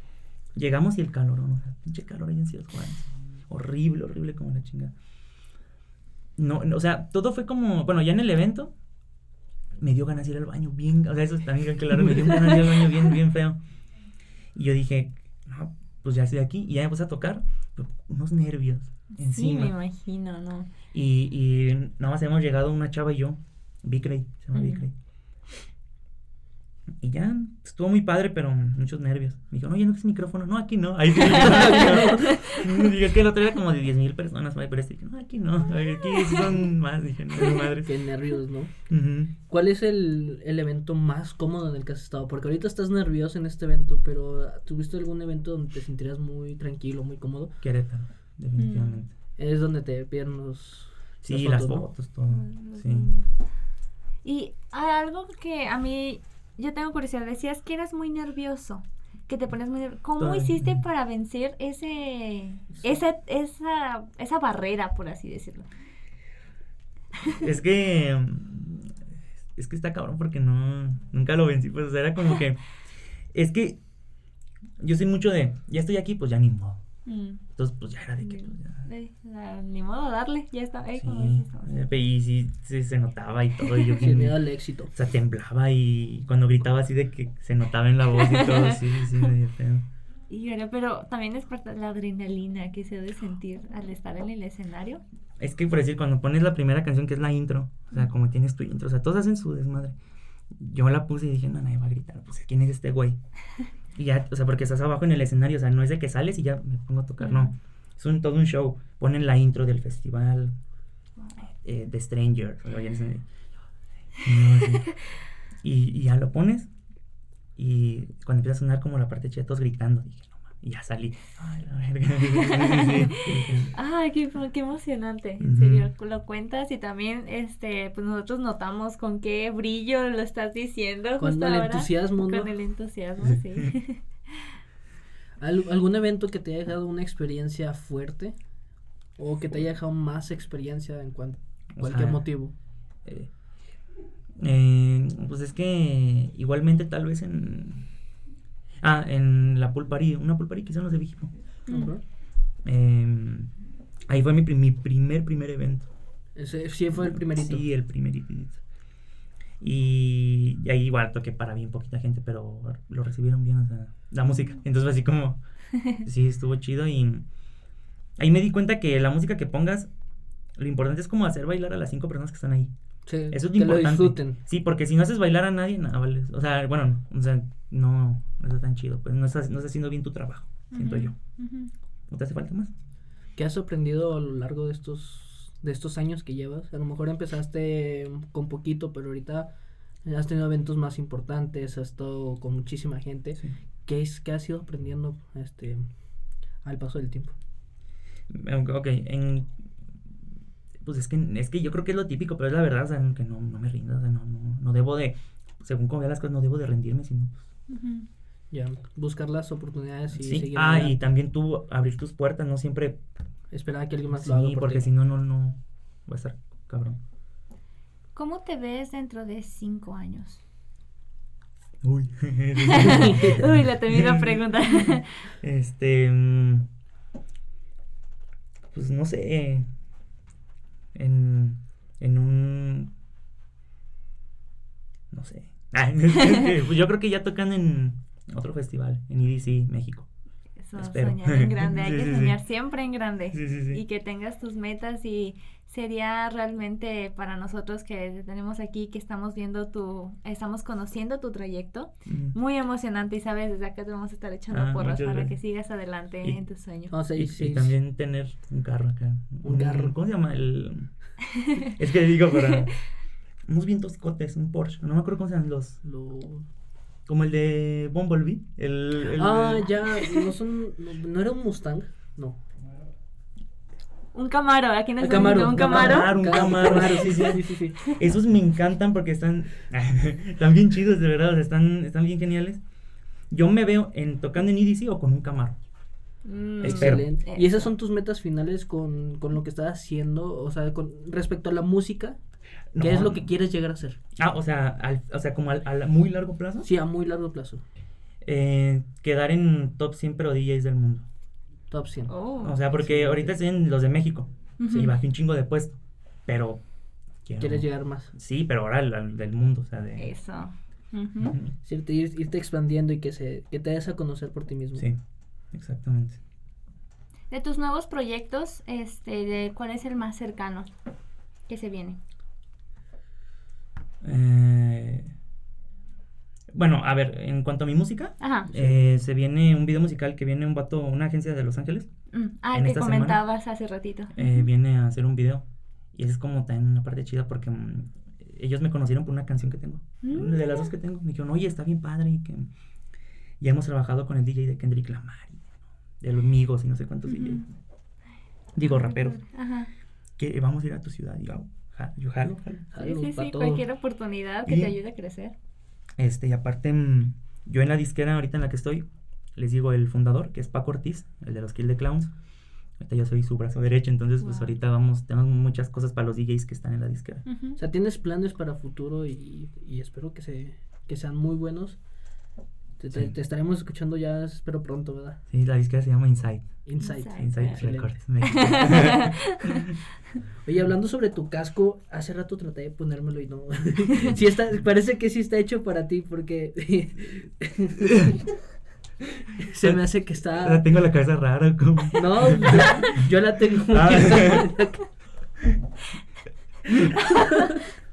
Llegamos y el calor, o sea, pinche calor ahí en Ciudad Juárez. Horrible, horrible como la chinga. No, no, o sea, todo fue como, bueno, ya en el evento me dio ganas de ir al baño bien, o sea, eso también claro, me dio ganas de ir al baño bien, bien feo. Y yo dije, no, pues ya estoy aquí, y ya me puse a tocar, pero unos nervios Sí, encima. me imagino, ¿no? Y, y nada más hemos llegado una chava y yo, Vicrey, se llama. Vicrey. Y ya, estuvo muy padre, pero muchos nervios. Me dijo, no, ya no es micrófono. No, aquí no. Ahí sí, aquí no. Dije que el otro era como de 10 mil personas, pero este dije, no, aquí no. Aquí son más. Dije, no, madre. Qué nervios, ¿no? ¿Cuál es el, el evento más cómodo en el que has estado? Porque ahorita estás nervioso en este evento, pero ¿tuviste algún evento donde te sentirías muy tranquilo, muy cómodo? Querétaro, definitivamente. Es donde te piden los... Sí, las las fotos, ¿no? fotos, todo. Los Sí. Y hay algo que a mí, yo tengo curiosidad, decías que eras muy nervioso, que te pones muy nervioso. ¿Cómo hiciste para vencer ese, esa, esa, esa barrera, por así decirlo? Es que. Es que está cabrón porque no. Nunca lo vencí. Pues o sea, era como que. Es que. Yo soy mucho de. Ya estoy aquí, pues ya ni modo. Mm. Entonces, pues ya era de que. pues, ya. Eh, ah, ni modo, darle, ya está. eh, como Sí, eh, y sí, sí se notaba y todo. Y yo Sin bien- miedo al éxito. O sea, temblaba y cuando gritaba así de que se notaba en la voz y todo. Sí, sí, sí, medio feo. Y bueno, pero también es parte de la adrenalina que se debe sentir al estar en el escenario. Es que por decir, cuando pones la primera canción que es la intro, o sea, como tienes tu intro, o sea, todos hacen su desmadre. Yo la puse y dije, no, nadie va a gritar, pues, ¿quién es este güey? Y ya, o sea, porque estás abajo en el escenario, o sea, no es de que sales y ya me pongo a tocar, no. Es un, todo un show. Ponen la intro del festival, eh, The Stranger. No, sí. y, y ya lo pones y cuando empieza a sonar como la parte chida, todos gritando, dije, y ya salí. Ay, la verga. Ay, qué, qué emocionante, en serio, lo cuentas y también, este, pues nosotros notamos con qué brillo lo estás diciendo Con justo el ahora. entusiasmo, ¿no? Con el entusiasmo, sí. ¿Al- ¿Algún evento que te haya dejado una experiencia fuerte? ¿O que te haya dejado más experiencia en cuan- O cualquier sea, motivo? Eh, eh, pues es que igualmente tal vez en... Ah, en la pulparí, una pulparí que son los de Vigipo. Mm. Ujú. Eh, ahí fue mi, mi primer, primer evento. Ese sí fue el primerito. Sí, el primerito. Y, y ahí igual toqué para bien poquita gente, pero lo recibieron bien, o sea, la música. Entonces fue así como, sí, estuvo chido y ahí me di cuenta que la música que pongas, lo importante es como hacer bailar a las cinco personas que están ahí. Sí, Eso es lo que lo importante. disfruten. Sí, porque si no haces bailar a nadie, nada, vale. O sea, bueno, o sea, no, no está tan chido. Pues no estás, no estás haciendo bien tu trabajo, siento yo. ¿No te hace falta más? ¿Qué has aprendido a lo largo de estos de estos años que llevas? A lo mejor empezaste con poquito, pero ahorita has tenido eventos más importantes, has estado con muchísima gente. Sí. ¿Qué es que has ido aprendiendo este al paso del tiempo? Ok, ok, en... Pues es que, es que yo creo que es lo típico, pero es la verdad, o sea, que no, no me rindo, o sea, no, no, no debo de, según como vean las cosas, no debo de rendirme, sino pues, Ya, buscar las oportunidades y sí. seguir Ah, y también tú abrir tus puertas, no siempre, esperar a que alguien más sí, lo haga por porque si no, no, no, va a estar cabrón. ¿Cómo te ves dentro de cinco años? Uy. Uy, la termino pregunta. Este. mm, Pues no sé. En. En un. No sé. Ah, pues yo creo que ya tocan en otro festival, en EDC, México. Eso, Espero. soñar en grande, hay Sí, que sí, sí. soñar siempre en grande. Sí, sí, sí. Y que tengas tus metas y sería realmente para nosotros que te tenemos aquí, que estamos viendo tu, estamos conociendo tu trayecto, Mm. muy emocionante y sabes, desde acá te vamos a estar echando Ah, porras para gracias. que sigas adelante Y- en tu sueño. Vamos a Y, y sí, también tener un carro acá. Un carro. ¿Cómo se llama? El. es que digo, para. Unos bien toscotes, un Porsche. No me acuerdo cómo se llaman los. lo- Como el de Bumblebee. El, el- Ah, ya, no son, no, no era un Mustang, no. Un camaro, Un están viendo Camaro, un un camaro. Camaro, un Ca- Camaro. sí, sí, sí, sí, sí. Esos me encantan porque están, están bien chidos, de verdad, o sea, están, están bien geniales. Yo me veo en tocando en EDC o con un Camaro. Mm, Espero. Excelente. ¿Y esas son tus metas finales con, con lo que estás haciendo? O sea, con respecto a la música, ¿qué No. es lo que quieres llegar a hacer? Ah, o sea, al- o sea como al, al muy largo plazo. Sí, a muy largo plazo. eh, quedar en top 100 pro DJs del mundo. Top 100. Oh. O sea, porque ahorita estoy en los de México. Y bajé un chingo de puesto. Pero. quiero- ¿Quieres llegar más? Sí, pero ahora al, al del mundo, o sea, de. Eso. Ujú. Sí, irte, ir- irte expandiendo y que, se, que te des a conocer por ti mismo. Sí, exactamente. De tus nuevos proyectos, este, de ¿cuál es el más cercano que se viene? Eh, Bueno, a ver, en cuanto a mi música, Ajá. eh, se viene un video musical que viene un vato, una agencia de Los Ángeles, Mm. Ah, que esta semana- comentabas hace ratito. eh, viene a hacer un video. Y es como también una parte chida porque mm, ellos me conocieron por una canción que tengo. Mm. De las dos que tengo. Me dijeron, oye, está bien padre. Y que ya hemos trabajado con el DJ de Kendrick Lamar. y De los amigos y no sé cuántos. DJs. Digo, raperos. Ajá. Que vamos a ir a tu ciudad. Y ja- yo jalo, jalo. Sí, Jalo sí, sí, todo. cualquier oportunidad que Y- te ayude a crecer. Este, y aparte, mm, yo en la disquera ahorita en la que estoy, les digo el fundador, que es Paco Ortiz, el de los Kill the Clowns. Ahorita yo soy su brazo derecho, entonces pues ahorita vamos, tenemos muchas cosas para los DJs que están en la disquera. O sea, tienes planes para futuro y, y espero que, se, que sean muy buenos. Te, Sí. te estaremos escuchando ya, espero pronto, ¿verdad? Sí, la disquera se llama Inside. Insight. Insight. Inside Excelente. Records. Oye, hablando sobre tu casco, hace rato traté de ponérmelo y no. sí está, parece que sí está hecho para ti porque se me hace que Ahora está. tengo la cabeza rara. como- No, yo, yo la tengo. Ah.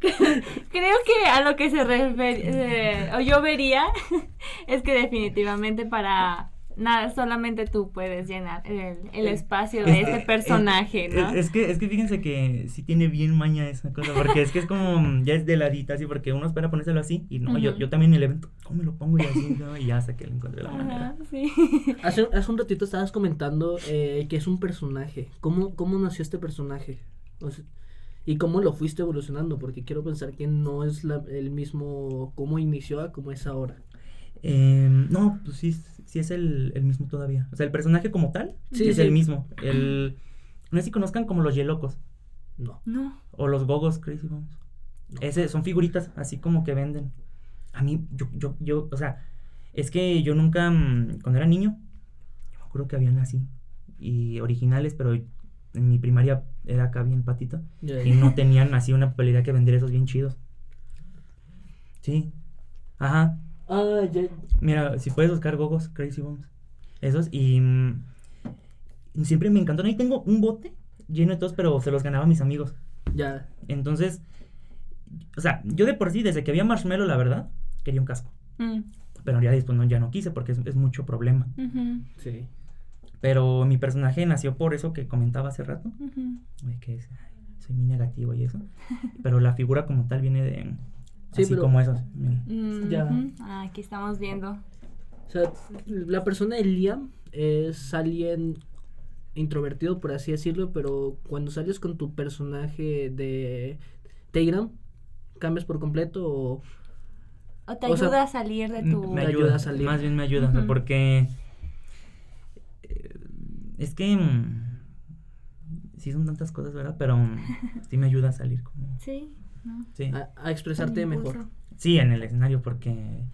Creo que a lo que se refiere, o yo vería, es que definitivamente para nada, solamente tú puedes llenar el, el espacio de Es- este es- personaje, es- ¿no? Es, que, es que fíjense que sí tiene bien maña esa cosa, porque es que es como, ya es de ladita, así, porque uno espera ponérselo así, y no, yo, yo también en el evento, ¿cómo me lo pongo? Y así, ¿no? y ya hasta que le encontré la manera. Sí. Hace, hace un ratito estabas comentando eh, que es un personaje. ¿Cómo, ¿Cómo nació este personaje? O sea, ¿Y cómo lo fuiste evolucionando? Porque quiero pensar que no es la- el mismo cómo inició a cómo es ahora. Em, no, pues sí, sí es el, el mismo todavía. O sea, el personaje como tal, Sí, sí, es sí. el mismo. El, no sé si conozcan como los Yelocos, No. No. o los Gogos Crazy Bones. Ese, son figuritas así como que venden. A mí, yo, yo, yo, o sea, es que yo nunca, mm, cuando era niño, yo me acuerdo que habían así, y originales, pero en mi primaria era acá bien patito, y no tenían así una papelería que vender esos bien chidos. Sí, ajá. Ah, ya. Mira, si puedes buscar Gogos Crazy Bones, esos, y mm, siempre me encantó. Ahí tengo un bote lleno de todos, pero se los ganaba a mis amigos. Ya. Entonces, o sea, yo de por sí, desde que había Marshmallow, la verdad, quería un casco. Mm, Pero ya después no, ya no quise porque es, es mucho problema. ujú, Sí. Pero mi personaje nació por eso que comentaba hace rato, de que es- ay, soy muy negativo y eso. Pero la figura como tal viene de... Sí, así pero- como esos. Mm, Ya. Ah, aquí estamos viendo. O sea, la persona de Liam es alguien introvertido, por así decirlo, pero cuando sales con tu personaje de Telegram, ¿cambias por completo o...? O te O sea, ayuda a salir de tu... Me ayuda, ayuda a salir. Más bien me ayuda, o sea, Ujú. porque... Es que... mm, Sí son tantas cosas, ¿verdad? Pero mm, sí me ayuda a salir como... Sí, ¿no? Sí. A, a expresarte mejor. Sí, en el escenario, porque.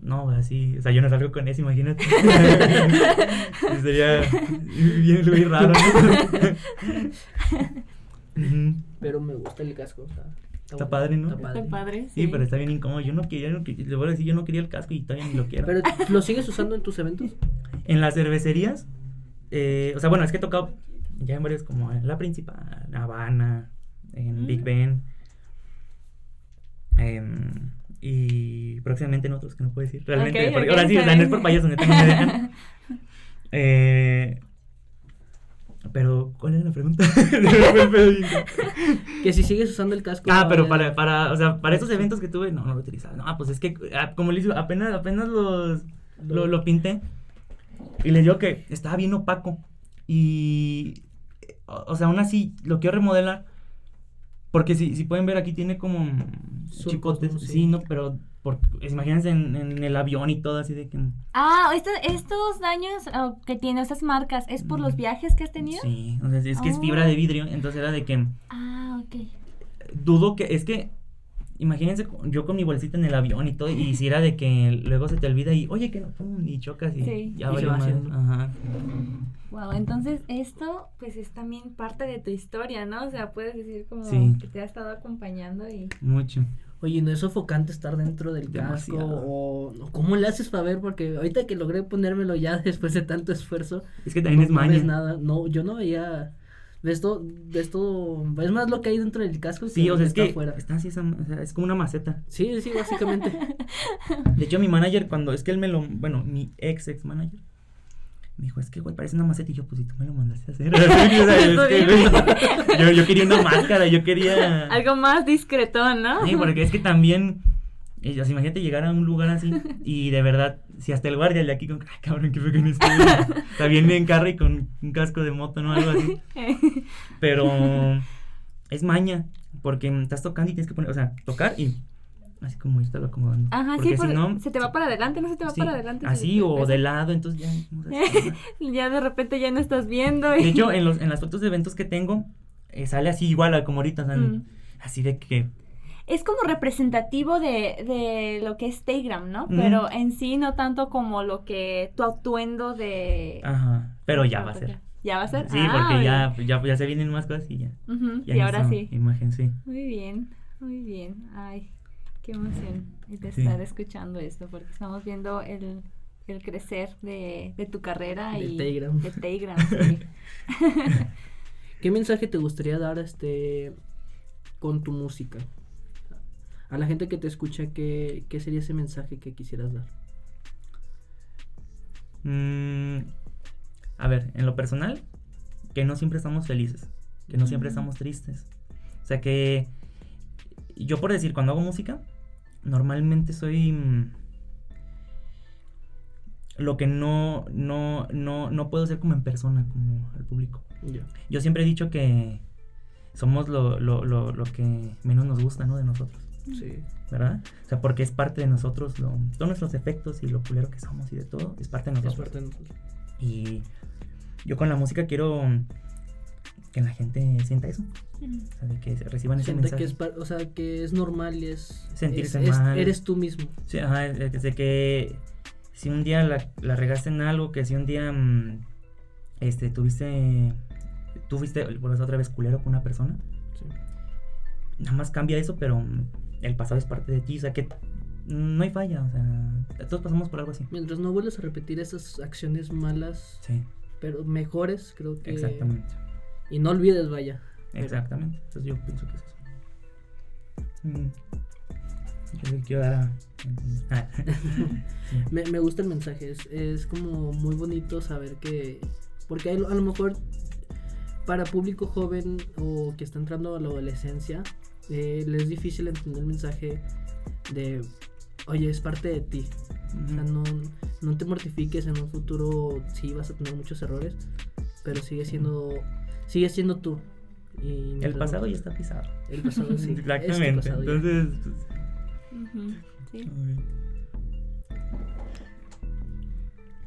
No, así. O sea, yo no salgo con eso, imagínate. Sería bien muy raro. ¿no? Pero me gusta el casco. o sea, Está padre, ¿no? Está Está padre. padre, Sí, pero está bien incómodo. Yo no quería, no quería- le voy a decir, yo no quería el casco y todavía ni lo quiero. Pero ¿lo sigues usando en tus eventos? En las cervecerías, eh, o sea, bueno, es que he tocado ya en varios, como en La Principal, Habana, en Mm. Big Ben. em, y próximamente en otros que no puedo decir. Realmente, porque ahora sí, o sea, no es por payaso, neta, no me dejan. Eh, pero, ¿cuál era la pregunta? Que si sigues usando el casco... Ah, pero para, para, o sea, para esos eventos que tuve, no, no lo utilizaba. No, pues es que, ah, como les digo, apenas, apenas los, lo, lo pinté. Y les digo que estaba bien opaco. Y, o, sea, aún así, lo quiero remodelar. Porque si, si pueden ver aquí tiene como Surcos, chicotes. ¿no? Sí, Sí. no, pero por, imagínense en, en el avión y todo así de que... Ah, esto- estos daños oh, que tiene esas marcas, ¿es por los Mm. viajes que has tenido? Sí, o sea, es que es fibra Oh. de vidrio. Entonces era de que... Ah, ok. dudo que es que imagínense yo con mi bolsita en el avión y todo y si era de que luego se te olvida y oye que no pum, y chocas y Sí. ya Y se valió va madre. haciendo. Ajá. Wow, entonces esto pues es también parte de tu historia, ¿no? O sea, puedes decir como Sí. que te ha estado acompañando y... mucho Oye, ¿no es sofocante estar dentro del casco? Demasiado. O o cómo le haces para ver? Porque ahorita que logré ponérmelo ya después de tanto esfuerzo, es que también es no ves maña nada. No, yo no veía. Ves todo, ves todo, ves más lo que hay dentro del casco Sí, o sea, es está que afuera. está así, esa- o sea, es como una maceta. Sí, sí, básicamente. De hecho, mi manager, cuando es que él me lo. Bueno, mi ex ex manager. Me dijo, es que, güey, parece una maceta. Y yo, pues, si tú me lo mandaste a hacer. O sea, es que, yo, yo quería una máscara, yo quería. Algo más discretón, ¿no? Sí, porque es que también. Sea, imagínate llegar a un lugar así y de verdad, si hasta el guardia de aquí con. Ay, cabrón, qué fue con esto. Está bien en carro y con un casco de moto, ¿no? Algo así. Pero es maña, porque estás tocando y tienes que poner, o sea, tocar y así como estarlo acomodando. Ajá, Porque sí, si no, se te va para adelante, no se te va sí, para adelante. Así o de lado, entonces ya. no. Ya de repente ya no estás viendo. y- De hecho, en, los, en las fotos de eventos que tengo, eh, sale así igual como ahorita, o sea, Mm. así de que. Es como representativo de, de lo que es Telegram, ¿no? Pero en sí no tanto como lo que tu atuendo de... Ajá, pero ya va a ser. ¿Ya va a ser? Sí, Ah, porque ya, ya, ya se vienen más cosas y ya. Y ahora sí. Imagen, sí. Muy bien, muy bien. Ay, qué emoción de Sí. estar escuchando esto, porque estamos viendo el, el crecer de, de tu carrera De y Telegram. de Telegram, sí. ¿Qué mensaje te gustaría dar este con tu música? A la gente que te escucha, ¿qué, qué sería ese mensaje que quisieras dar? Mm, a ver, en lo personal, que no siempre estamos felices, que no siempre Ujú. estamos tristes. O sea que yo por decir, cuando hago música, normalmente soy mm, lo que no, no, no, no puedo ser como en persona, como al público. Yo siempre he dicho que somos lo, lo, lo, lo que menos nos gusta, ¿no? De nosotros. Sí. ¿verdad? O sea, porque es parte de nosotros, lo- todos nuestros efectos y lo culero que somos y de todo, es parte de Es nosotros. parte de nosotros. Y yo con la música quiero que la gente sienta eso, o sea, de que reciban ese Siente mensaje. que es, o sea, que es normal y es... Sentirse es- es- mal. eres tú mismo. Sí, ajá, de que- si un día la, la regaste en algo, que si un día mm, este, tuviste, tú fuiste por eso otra vez culero con una persona, Sí. nada más cambia eso, pero mm, el pasado es parte de ti, o sea que no hay falla, o sea, todos pasamos por algo así. Mientras no vuelvas a repetir esas acciones malas, Sí, pero mejores, creo que... exactamente. Y no olvides, vaya. Exactamente. Entonces yo pienso que es eso. Mm. Yo le quiero dar a... Ah. Sí. Me, me gusta el mensaje, es, es como muy bonito saber que, porque hay- a lo mejor para público joven o que está entrando a la adolescencia, eh, le es difícil entender el mensaje de, oye, es parte de ti. O sea, no, no te mortifiques en un futuro, sí vas a tener muchos errores, pero sigue siendo, sigue siendo tú. Y El pasado no- ya está pisado. El pasado sí. Exactamente. pasado. Entonces, sí.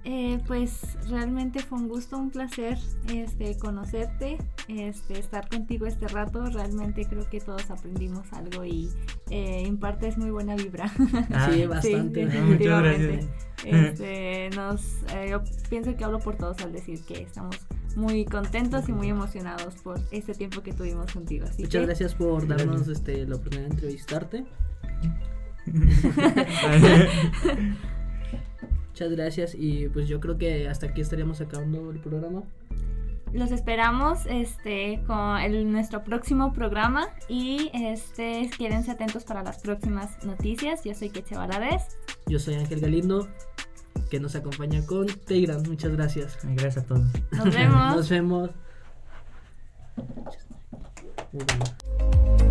Eh, pues realmente fue un gusto, un placer este, conocerte, este, estar contigo este rato. Realmente creo que todos aprendimos algo y eh, impartes muy buena vibra. Ah, sí, bastante. sí, muchas definitivamente. gracias. Este, nos, eh, yo pienso que hablo por todos al decir que estamos muy contentos y muy emocionados por este tiempo que tuvimos contigo. Así Muchas que, gracias por darnos este, la oportunidad de entrevistarte. Muchas gracias y pues yo creo que hasta aquí estaríamos acabando el programa. Los esperamos este, con el- nuestro próximo programa y este, quédense atentos para las próximas noticias. Yo soy Queche Valadez. Yo soy Ángel Galindo, que nos acompaña con Telegram. Muchas gracias. Gracias a todos. Nos vemos. Nos vemos. Muy bien.